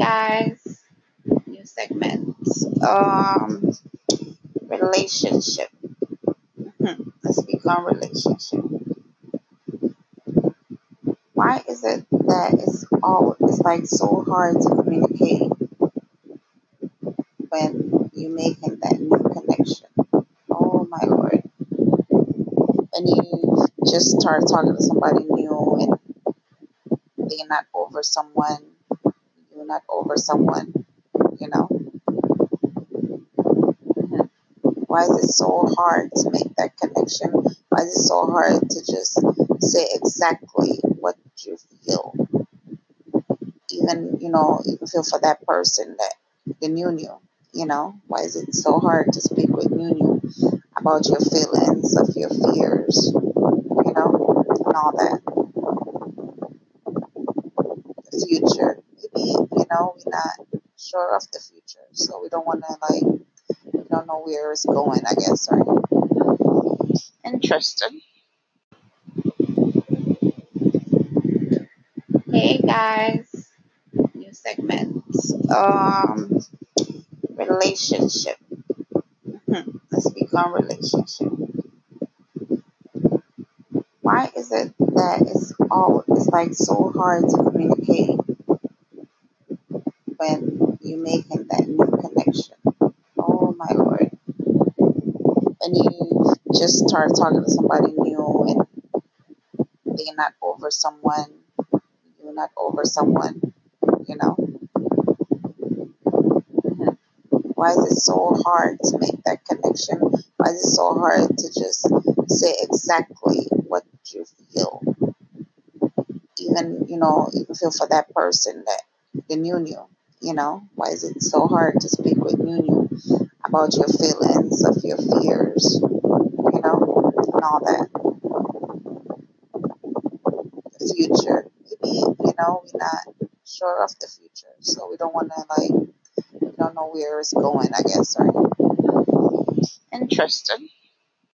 guys, new segment. Um, relationship. Mhm. Let's speak on relationship. Why is it that it's all it's like so hard to communicate when you're making that new connection? Oh my lord! When you just start talking to somebody new and they're not over someone, not over someone, you know. Mhm. Why is it so hard to make that connection? Why is it so hard to just say exactly what you feel? Even, you know, even feel for that person that the new new, you know? Why is it so hard to speak with new new about your feelings, of your fears, you know, and all that? The future. Maybe, you know, we're not sure of the future. So we don't want to, like, we don't know where it's going, I guess, right? Interesting. Hey guys, new segment. Um, relationship. Mhm. Let's speak on relationship. Why is it that it's all it's like so hard to communicate you making that new connection? Oh my lord! When you just start talking to somebody new and they're not over someone, you're not over someone, you know. Mhm. Why is it so hard to make that connection? Why is it so hard to just say exactly what you feel? Even, you know, even feel for that person that the new new, you know? Why is it so hard to speak with new about your feelings, of your fears, you know, and all that? The future. Maybe, you know, we're not sure of the future. So we don't want to, like, we don't know where it's going, I guess, right? Interesting.